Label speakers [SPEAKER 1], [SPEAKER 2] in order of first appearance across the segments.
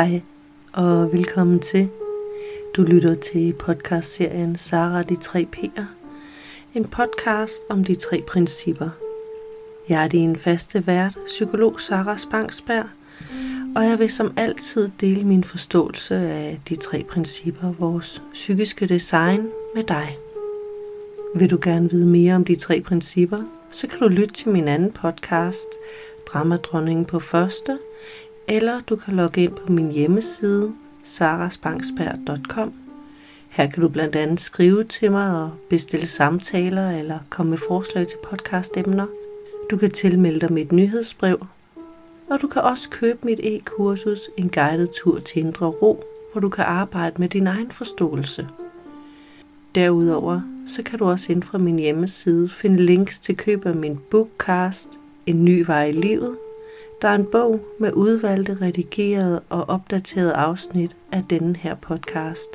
[SPEAKER 1] Hej og velkommen til. Du lytter til podcastserien Sara de tre P'er. En podcast om de tre principper. Jeg er din faste vært, psykolog Sara Spangsberg, og jeg vil som altid dele min forståelse af de tre principper, vores psykiske design, med dig. Vil du gerne vide mere om de tre principper, så kan du lytte til min anden podcast, Dramadronningen på første, eller du kan logge ind på min hjemmeside, saraspangsberg.com. Her kan du blandt andet skrive til mig og bestille samtaler eller komme med forslag til podcastemner. Du kan tilmelde dig mit nyhedsbrev, og du kan også købe mit e-kursus En guided tur til indre ro, hvor du kan arbejde med din egen forståelse. Derudover så kan du også ind fra min hjemmeside finde links til køb af min bookcast En ny vej i livet, der er en bog med udvalgte, redigerede og opdaterede afsnit af denne her podcast.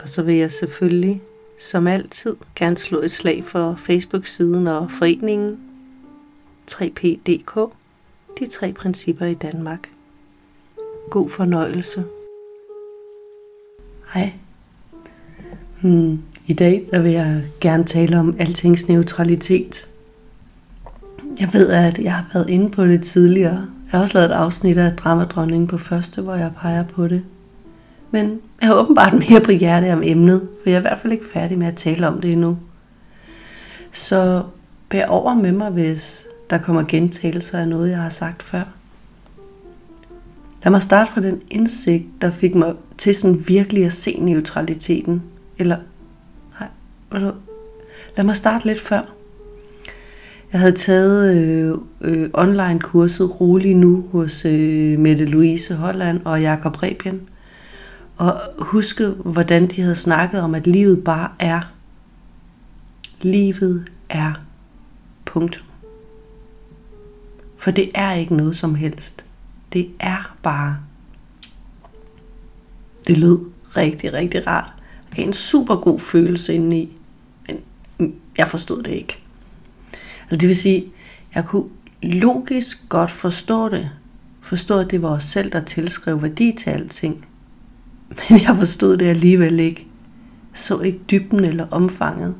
[SPEAKER 1] Og så vil jeg selvfølgelig, som altid, gerne slå et slag for Facebook-siden og foreningen 3PDK, de tre principper i Danmark. God fornøjelse. Hej. Hmm. I dag der vil jeg gerne tale om altings neutralitet. Jeg ved, at jeg har været inde på det tidligere. Jeg har også lavet et afsnit af Dramadronningen på første, hvor jeg peger på det. Men jeg har åbenbart mere på hjerte om emnet, for jeg er i hvert fald ikke færdig med at tale om det endnu. Så bær over med mig, hvis der kommer gentagelser af noget, jeg har sagt før. Lad mig starte fra den indsigt, der fik mig til sådan virkelig at se neutraliteten. Eller, nej, lad mig starte lidt før. Jeg havde taget øh, øh, online-kurset Rolig Nu hos øh, Mette Louise Holland og Jakob Rebien. Og huske, hvordan de havde snakket om, at livet bare er. Livet er. Punktum. For det er ikke noget som helst. Det er bare. Det lød rigtig, rigtig rart. Jeg gav en super god følelse indeni. Men jeg forstod det ikke. Altså det vil sige, jeg kunne logisk godt forstå det. Forstå, at det var os selv, der tilskrev værdi til alting. Men jeg forstod det alligevel ikke. Så ikke dybden eller omfanget.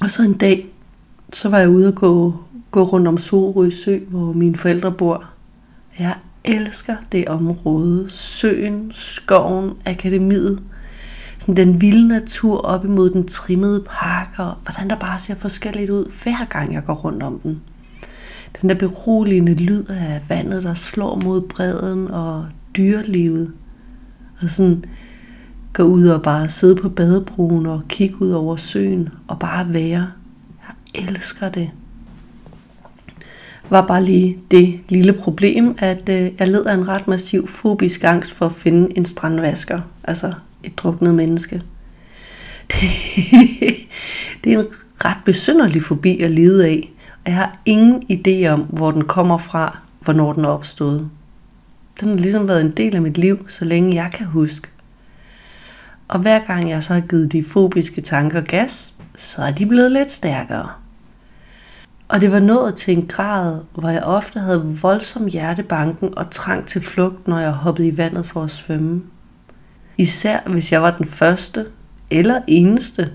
[SPEAKER 1] Og så en dag, så var jeg ude og gå, gå rundt om Sorø Sø, hvor mine forældre bor. Jeg elsker det område. Søen, skoven, akademiet den vilde natur op imod den trimmede park, og hvordan der bare ser forskelligt ud, hver gang jeg går rundt om den. Den der beroligende lyd af vandet, der slår mod bredden og dyrelivet. Og sådan gå ud og bare sidde på badebroen og kigge ud over søen og bare være. Jeg elsker det. Var bare lige det lille problem, at øh, jeg led af en ret massiv fobisk angst for at finde en strandvasker. Altså et druknet menneske. Det, det er en ret besynderlig fobi at lide af, og jeg har ingen idé om, hvor den kommer fra, hvornår den er opstået. Den har ligesom været en del af mit liv, så længe jeg kan huske. Og hver gang jeg så har givet de fobiske tanker gas, så er de blevet lidt stærkere. Og det var nået til en grad, hvor jeg ofte havde voldsom hjertebanken og trang til flugt, når jeg hoppede i vandet for at svømme. Især hvis jeg var den første eller eneste,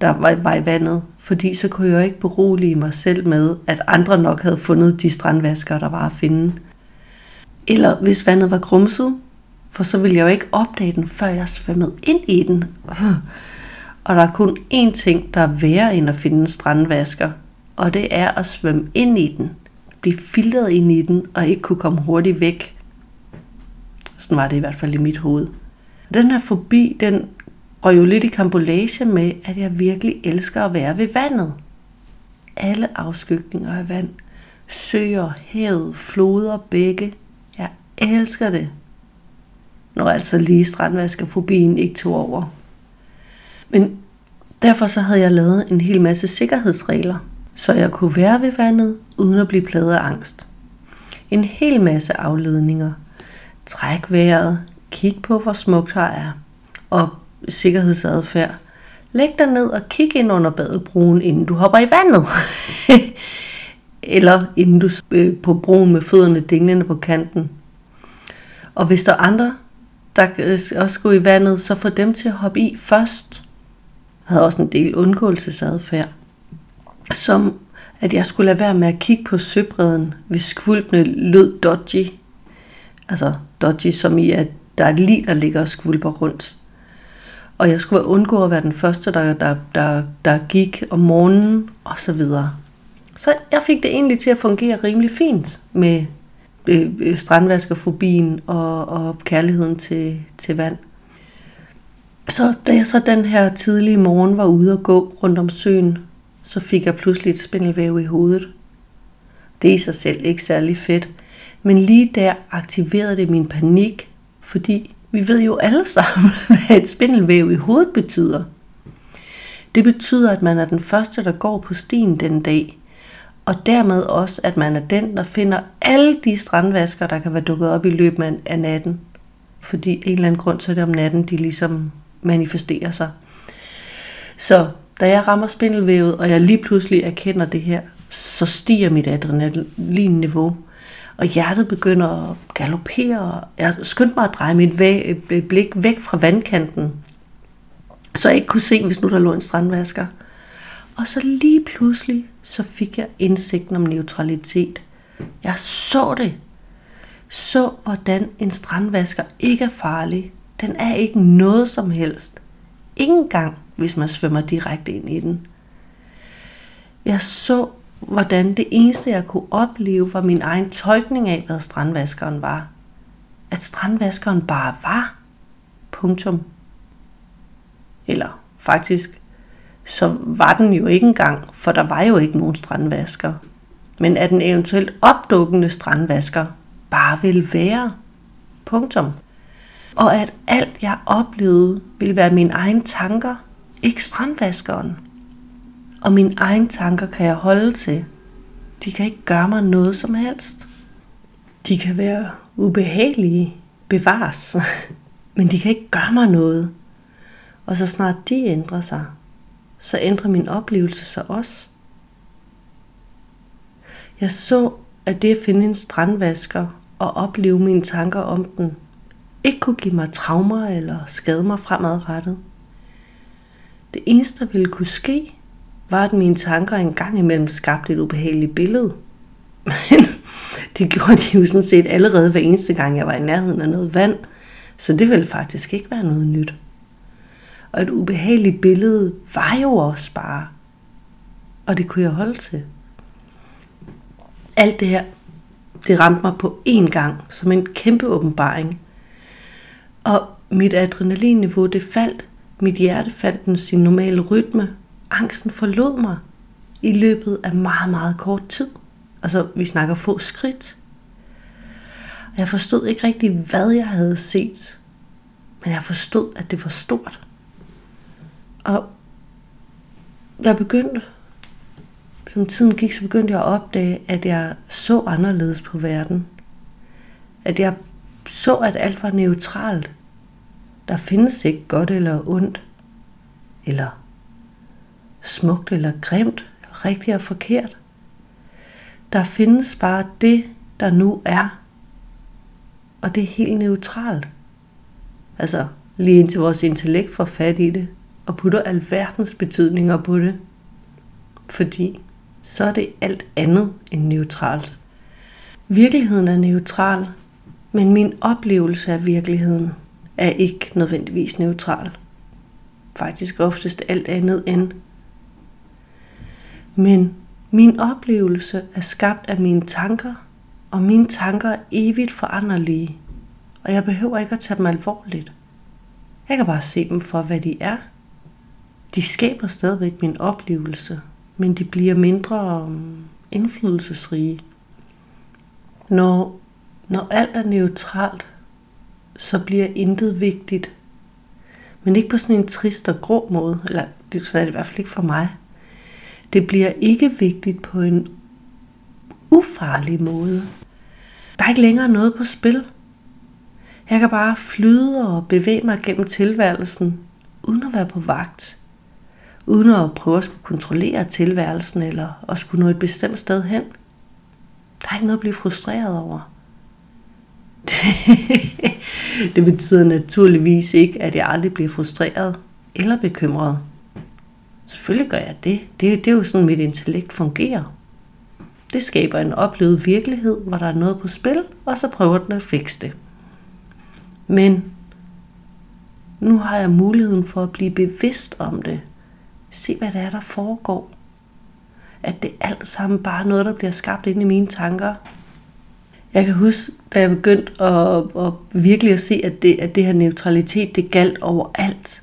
[SPEAKER 1] der var, var i vandet. Fordi så kunne jeg ikke berolige mig selv med, at andre nok havde fundet de strandvasker, der var at finde. Eller hvis vandet var grumset, for så ville jeg jo ikke opdage den, før jeg svømmede ind i den. Og der er kun én ting, der er værre end at finde en strandvasker, og det er at svømme ind i den. Blive filtret ind i den, og ikke kunne komme hurtigt væk. Sådan var det i hvert fald i mit hoved. Den her fobi, den røg jo lidt i kambolage med, at jeg virkelig elsker at være ved vandet. Alle afskygninger af vand. Søer, havet, floder, bække. Jeg elsker det. Når altså lige strandvaskerfobien ikke tog over. Men derfor så havde jeg lavet en hel masse sikkerhedsregler, så jeg kunne være ved vandet uden at blive pladet af angst. En hel masse afledninger – Træk vejret. Kig på, hvor smukt her er. Og sikkerhedsadfærd. Læg dig ned og kig ind under badebroen, inden du hopper i vandet. Eller inden du øh, på broen med fødderne dinglende på kanten. Og hvis der er andre, der øh, også skulle i vandet, så få dem til at hoppe i først. Jeg havde også en del undgåelsesadfærd, som at jeg skulle lade være med at kigge på søbredden, hvis skvulpene lød dodgy. Altså dodgy som i, at der er et lig, der ligger og skvulper rundt. Og jeg skulle undgå at være den første, der, der, der, der gik om morgenen og så videre. Så jeg fik det egentlig til at fungere rimelig fint med øh, øh strandvaskerfobien og, og kærligheden til, til vand. Så da jeg så den her tidlige morgen var ude og gå rundt om søen, så fik jeg pludselig et spindelvæv i hovedet. Det er i sig selv ikke særlig fedt, men lige der aktiverede det min panik, fordi vi ved jo alle sammen, hvad et spindelvæv i hovedet betyder. Det betyder, at man er den første, der går på stien den dag, og dermed også, at man er den, der finder alle de strandvasker, der kan være dukket op i løbet af natten. Fordi en eller anden grund, så er det om natten, de ligesom manifesterer sig. Så da jeg rammer spindelvævet, og jeg lige pludselig erkender det her, så stiger mit adrenalinniveau, og hjertet begynder at galopere. Jeg skyndte mig at dreje mit øh, blik væk fra vandkanten, så jeg ikke kunne se, hvis nu der lå en strandvasker. Og så lige pludselig, så fik jeg indsigten om neutralitet. Jeg så det. Så, hvordan en strandvasker ikke er farlig. Den er ikke noget som helst. Ingen gang, hvis man svømmer direkte ind i den. Jeg så, hvordan det eneste, jeg kunne opleve, var min egen tolkning af, hvad strandvaskeren var. At strandvaskeren bare var. Punktum. Eller faktisk, så var den jo ikke engang, for der var jo ikke nogen strandvasker. Men at den eventuelt opdukkende strandvasker bare ville være. Punktum. Og at alt jeg oplevede ville være mine egne tanker, ikke strandvaskeren. Og mine egne tanker kan jeg holde til. De kan ikke gøre mig noget som helst. De kan være ubehagelige, bevares, men de kan ikke gøre mig noget. Og så snart de ændrer sig, så ændrer min oplevelse sig også. Jeg så, at det at finde en strandvasker og opleve mine tanker om den, ikke kunne give mig traumer eller skade mig fremadrettet. Det eneste, der ville kunne ske, var, at mine tanker engang imellem skabte et ubehageligt billede. Men det gjorde de jo sådan set allerede hver eneste gang, jeg var i nærheden af noget vand. Så det ville faktisk ikke være noget nyt. Og et ubehageligt billede var jo også bare. Og det kunne jeg holde til. Alt det her, det ramte mig på én gang, som en kæmpe åbenbaring. Og mit adrenalinniveau, det faldt. Mit hjerte fandt den sin normale rytme. Angsten forlod mig i løbet af meget, meget kort tid. Altså, vi snakker få skridt. Og jeg forstod ikke rigtig, hvad jeg havde set. Men jeg forstod, at det var stort. Og jeg begyndte, som tiden gik, så begyndte jeg at opdage, at jeg så anderledes på verden. At jeg så, at alt var neutralt. Der findes ikke godt eller ondt, eller smukt eller grimt, rigtigt og forkert. Der findes bare det, der nu er, og det er helt neutralt. Altså, lige indtil vores intellekt får fat i det, og putter alverdens betydninger på det. Fordi så er det alt andet end neutralt. Virkeligheden er neutral, men min oplevelse af virkeligheden er ikke nødvendigvis neutral. Faktisk oftest alt andet end. Men min oplevelse er skabt af mine tanker, og mine tanker er evigt foranderlige, og jeg behøver ikke at tage dem alvorligt. Jeg kan bare se dem for, hvad de er. De skaber stadigvæk min oplevelse, men de bliver mindre um, indflydelsesrige. Når, når alt er neutralt, så bliver intet vigtigt. Men ikke på sådan en trist og grå måde, eller det er det i hvert fald ikke for mig. Det bliver ikke vigtigt på en ufarlig måde. Der er ikke længere noget på spil. Jeg kan bare flyde og bevæge mig gennem tilværelsen, uden at være på vagt. Uden at prøve at skulle kontrollere tilværelsen, eller at skulle nå et bestemt sted hen. Der er ikke noget at blive frustreret over. det betyder naturligvis ikke, at jeg aldrig bliver frustreret eller bekymret. Selvfølgelig gør jeg det. Det, det er jo sådan, mit intellekt fungerer. Det skaber en oplevet virkelighed, hvor der er noget på spil, og så prøver den at fikse det. Men nu har jeg muligheden for at blive bevidst om det. Se, hvad det er, der foregår. At det alt sammen bare er noget, der bliver skabt ind i mine tanker. Jeg kan huske, da jeg begyndte at, at virkelig at se, at det, at det her neutralitet, det galt overalt.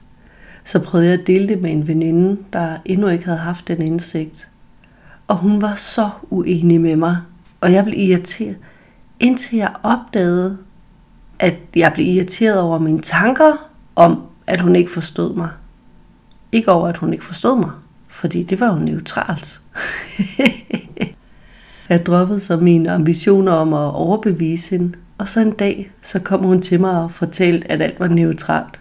[SPEAKER 1] Så prøvede jeg at dele det med en veninde, der endnu ikke havde haft den indsigt. Og hun var så uenig med mig. Og jeg blev irriteret, indtil jeg opdagede, at jeg blev irriteret over mine tanker om, at hun ikke forstod mig. Ikke over, at hun ikke forstod mig, fordi det var jo neutralt. jeg droppede så mine ambitioner om at overbevise hende, og så en dag, så kom hun til mig og fortalte, at alt var neutralt.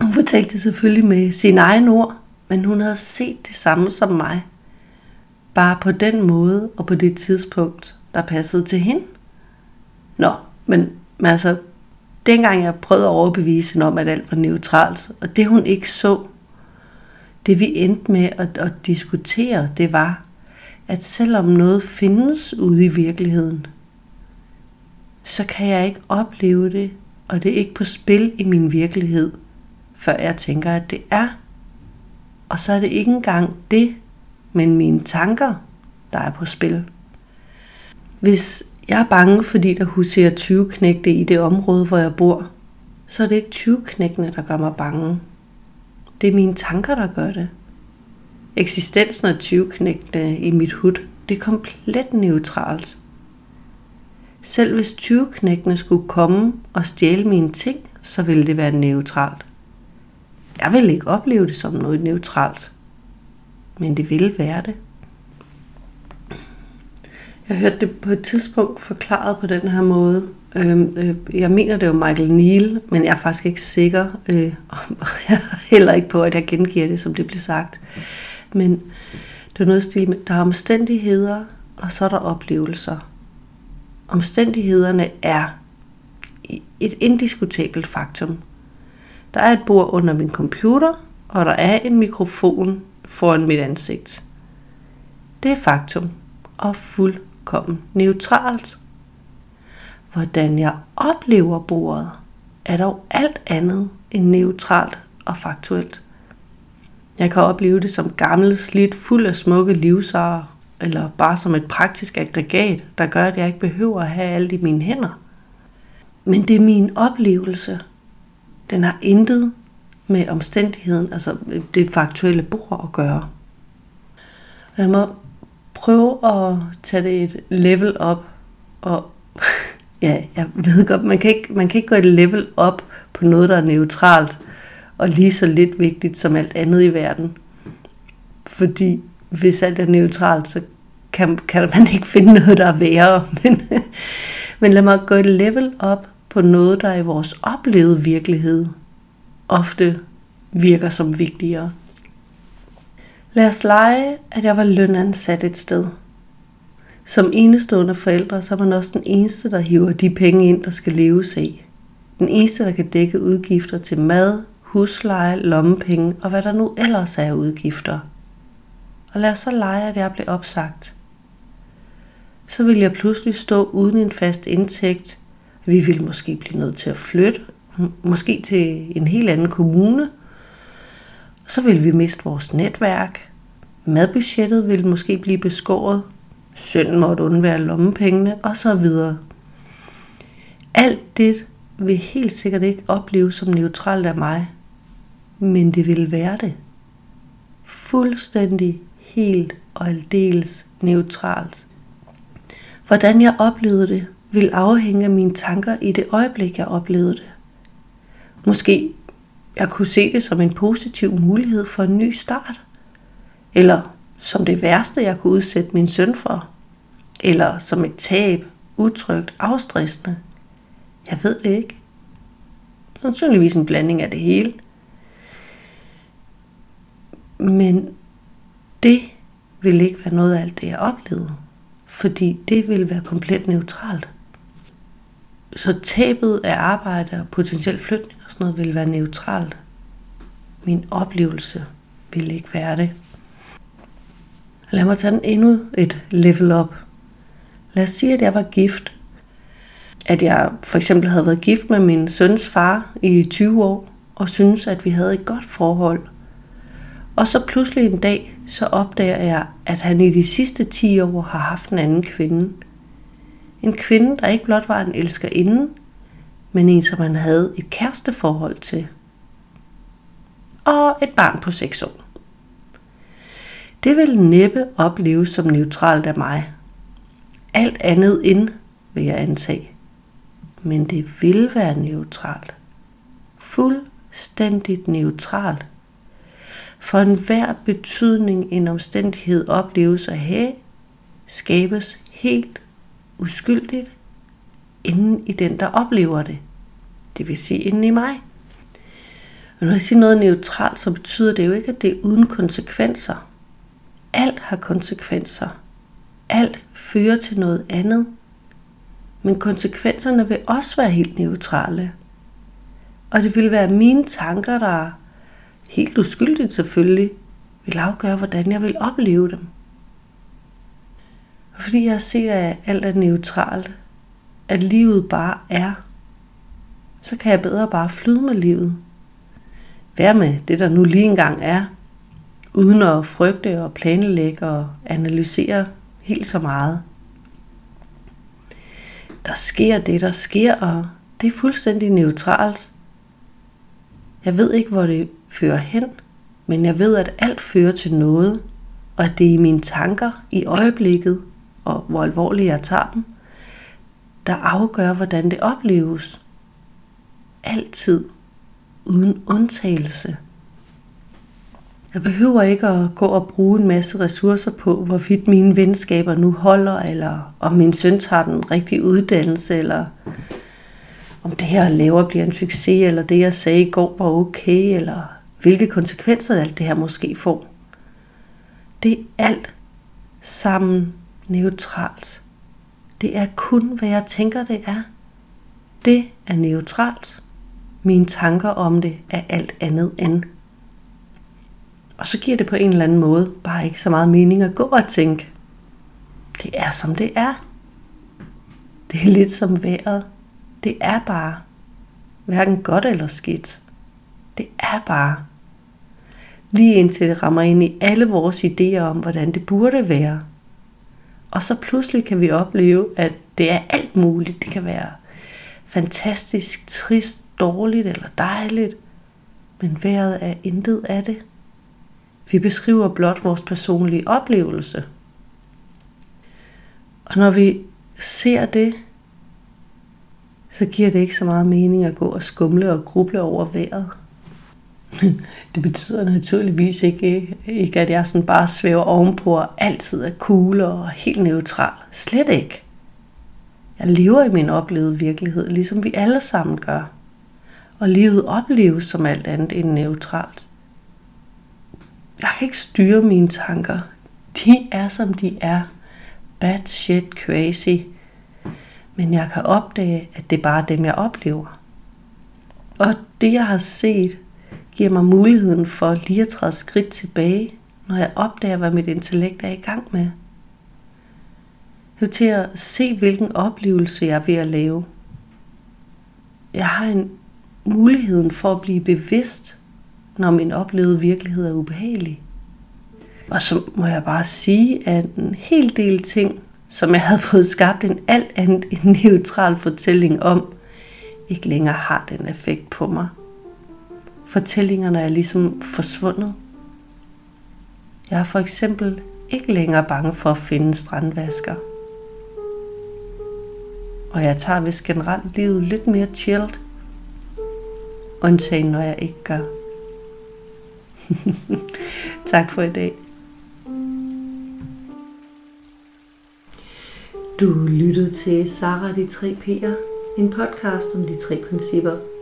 [SPEAKER 1] Hun fortalte det selvfølgelig med sin egen ord, men hun havde set det samme som mig. Bare på den måde og på det tidspunkt, der passede til hende. Nå, men, men altså, dengang jeg prøvede at overbevise hende om, at alt var neutralt, og det hun ikke så, det vi endte med at, at diskutere, det var, at selvom noget findes ude i virkeligheden, så kan jeg ikke opleve det, og det er ikke på spil i min virkelighed, før jeg tænker, at det er. Og så er det ikke engang det, men mine tanker, der er på spil. Hvis jeg er bange, fordi der huserer 20 knægte i det område, hvor jeg bor, så er det ikke 20 knægtene, der gør mig bange. Det er mine tanker, der gør det. Eksistensen af 20 knægte i mit hud, det er komplet neutralt. Selv hvis 20 knægtene skulle komme og stjæle mine ting, så ville det være neutralt. Jeg vil ikke opleve det som noget neutralt, men det vil være det. Jeg hørte det på et tidspunkt forklaret på den her måde. Øhm, øh, jeg mener, det var Michael Neal, men jeg er faktisk ikke sikker. Øh, og jeg heller ikke på, at jeg gengiver det, som det blev sagt. Men det er noget stil med, der er omstændigheder, og så er der oplevelser. Omstændighederne er et indiskutabelt faktum. Der er et bord under min computer, og der er en mikrofon foran mit ansigt. Det er faktum og fuldkommen neutralt. Hvordan jeg oplever bordet, er dog alt andet end neutralt og faktuelt. Jeg kan opleve det som gammel, slidt, fuld af smukke livsarer, eller bare som et praktisk aggregat, der gør, at jeg ikke behøver at have alt i mine hænder. Men det er min oplevelse. Den har intet med omstændigheden, altså det faktuelle bord at gøre. Jeg må prøve at tage det et level op, og ja, jeg ved godt, man kan, ikke, man kan ikke gå et level op på noget, der er neutralt, og lige så lidt vigtigt som alt andet i verden. Fordi hvis alt er neutralt, så kan, kan man ikke finde noget, der er værre. Men, men lad mig gå et level op på noget, der i vores oplevede virkelighed ofte virker som vigtigere. Lad os lege, at jeg var lønansat et sted. Som enestående forældre, så er man også den eneste, der hiver de penge ind, der skal leves af. Den eneste, der kan dække udgifter til mad, husleje, lommepenge og hvad der nu ellers er udgifter. Og lad os så lege, at jeg blev opsagt. Så vil jeg pludselig stå uden en fast indtægt. Vi ville måske blive nødt til at flytte, måske til en helt anden kommune. Så vil vi miste vores netværk. Madbudgettet vil måske blive beskåret. Sønnen måtte undvære lommepengene og så videre. Alt det vil helt sikkert ikke opleve som neutralt af mig, men det vil være det. Fuldstændig, helt og aldeles neutralt. Hvordan jeg oplevede det, vil afhænge af mine tanker i det øjeblik, jeg oplevede det. Måske jeg kunne se det som en positiv mulighed for en ny start. Eller som det værste, jeg kunne udsætte min søn for. Eller som et tab, utrygt, afstressende. Jeg ved det ikke. Sandsynligvis en blanding af det hele. Men det vil ikke være noget af alt det, jeg oplevede. Fordi det vil være komplet neutralt så tabet af arbejde og potentiel flytning og sådan noget vil være neutralt. Min oplevelse vil ikke være det. Lad mig tage den endnu et level op. Lad os sige, at jeg var gift. At jeg for eksempel havde været gift med min søns far i 20 år, og synes, at vi havde et godt forhold. Og så pludselig en dag, så opdager jeg, at han i de sidste 10 år har haft en anden kvinde. En kvinde, der ikke blot var en elskerinde, men en, som han havde et kæresteforhold til. Og et barn på 6 år. Det vil næppe opleves som neutralt af mig. Alt andet end, vil jeg antage. Men det vil være neutralt. Fuldstændigt neutralt. For enhver betydning en omstændighed opleves at have, skabes helt uskyldigt inden i den, der oplever det. Det vil sige inden i mig. Men når jeg siger noget neutralt, så betyder det jo ikke, at det er uden konsekvenser. Alt har konsekvenser. Alt fører til noget andet. Men konsekvenserne vil også være helt neutrale. Og det vil være mine tanker, der helt uskyldigt selvfølgelig, vil afgøre, hvordan jeg vil opleve dem. Og fordi jeg ser, at alt er neutralt, at livet bare er, så kan jeg bedre bare flyde med livet. Være med det, der nu lige engang er, uden at frygte og planlægge og analysere helt så meget. Der sker det, der sker, og det er fuldstændig neutralt. Jeg ved ikke, hvor det fører hen, men jeg ved, at alt fører til noget, og at det er i mine tanker i øjeblikket, og hvor alvorligt jeg tager dem, der afgør, hvordan det opleves. Altid. Uden undtagelse. Jeg behøver ikke at gå og bruge en masse ressourcer på, hvorvidt mine venskaber nu holder, eller om min søn tager den rigtige uddannelse, eller om det her laver bliver en succes, eller det jeg sagde i går var okay, eller hvilke konsekvenser alt det her måske får. Det er alt sammen neutralt. Det er kun, hvad jeg tænker, det er. Det er neutralt. Mine tanker om det er alt andet end. Og så giver det på en eller anden måde bare ikke så meget mening at gå og tænke, det er som det er. Det er lidt som vejret. Det er bare. Hverken godt eller skidt. Det er bare. Lige indtil det rammer ind i alle vores idéer om, hvordan det burde være. Og så pludselig kan vi opleve, at det er alt muligt. Det kan være fantastisk, trist, dårligt eller dejligt. Men vejret er intet af det. Vi beskriver blot vores personlige oplevelse. Og når vi ser det, så giver det ikke så meget mening at gå og skumle og gruble over vejret. Det betyder naturligvis ikke, ikke, at jeg sådan bare svæver ovenpå og altid er cool og helt neutral. Slet ikke. Jeg lever i min oplevede virkelighed, ligesom vi alle sammen gør. Og livet opleves som alt andet end neutralt. Jeg kan ikke styre mine tanker. De er som de er. Bad shit crazy. Men jeg kan opdage, at det er bare dem, jeg oplever. Og det, jeg har set, giver mig muligheden for lige at træde skridt tilbage, når jeg opdager, hvad mit intellekt er i gang med. Det til at se, hvilken oplevelse jeg er ved at lave. Jeg har en muligheden for at blive bevidst, når min oplevede virkelighed er ubehagelig. Og så må jeg bare sige, at en hel del ting, som jeg havde fået skabt en alt andet en neutral fortælling om, ikke længere har den effekt på mig. Fortællingerne er ligesom forsvundet. Jeg er for eksempel ikke længere bange for at finde strandvasker. Og jeg tager vist generelt livet lidt mere chilled. Undtagen når jeg ikke gør. tak for i dag. Du lyttede til Sara de tre P'er, en podcast om de tre principper.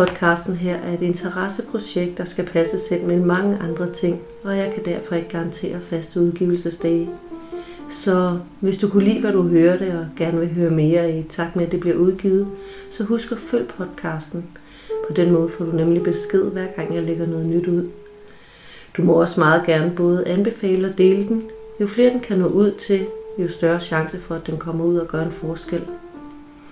[SPEAKER 1] Podcasten her er et interesseprojekt, der skal passe selv med mange andre ting, og jeg kan derfor ikke garantere faste udgivelsesdage. Så hvis du kunne lide, hvad du hørte, og gerne vil høre mere i takt med, at det bliver udgivet, så husk at følg podcasten. På den måde får du nemlig besked, hver gang jeg lægger noget nyt ud. Du må også meget gerne både anbefale og dele den. Jo flere den kan nå ud til, jo større chance for, at den kommer ud og gør en forskel.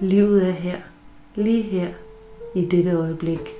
[SPEAKER 1] livet er her, lige her, i dette øjeblik.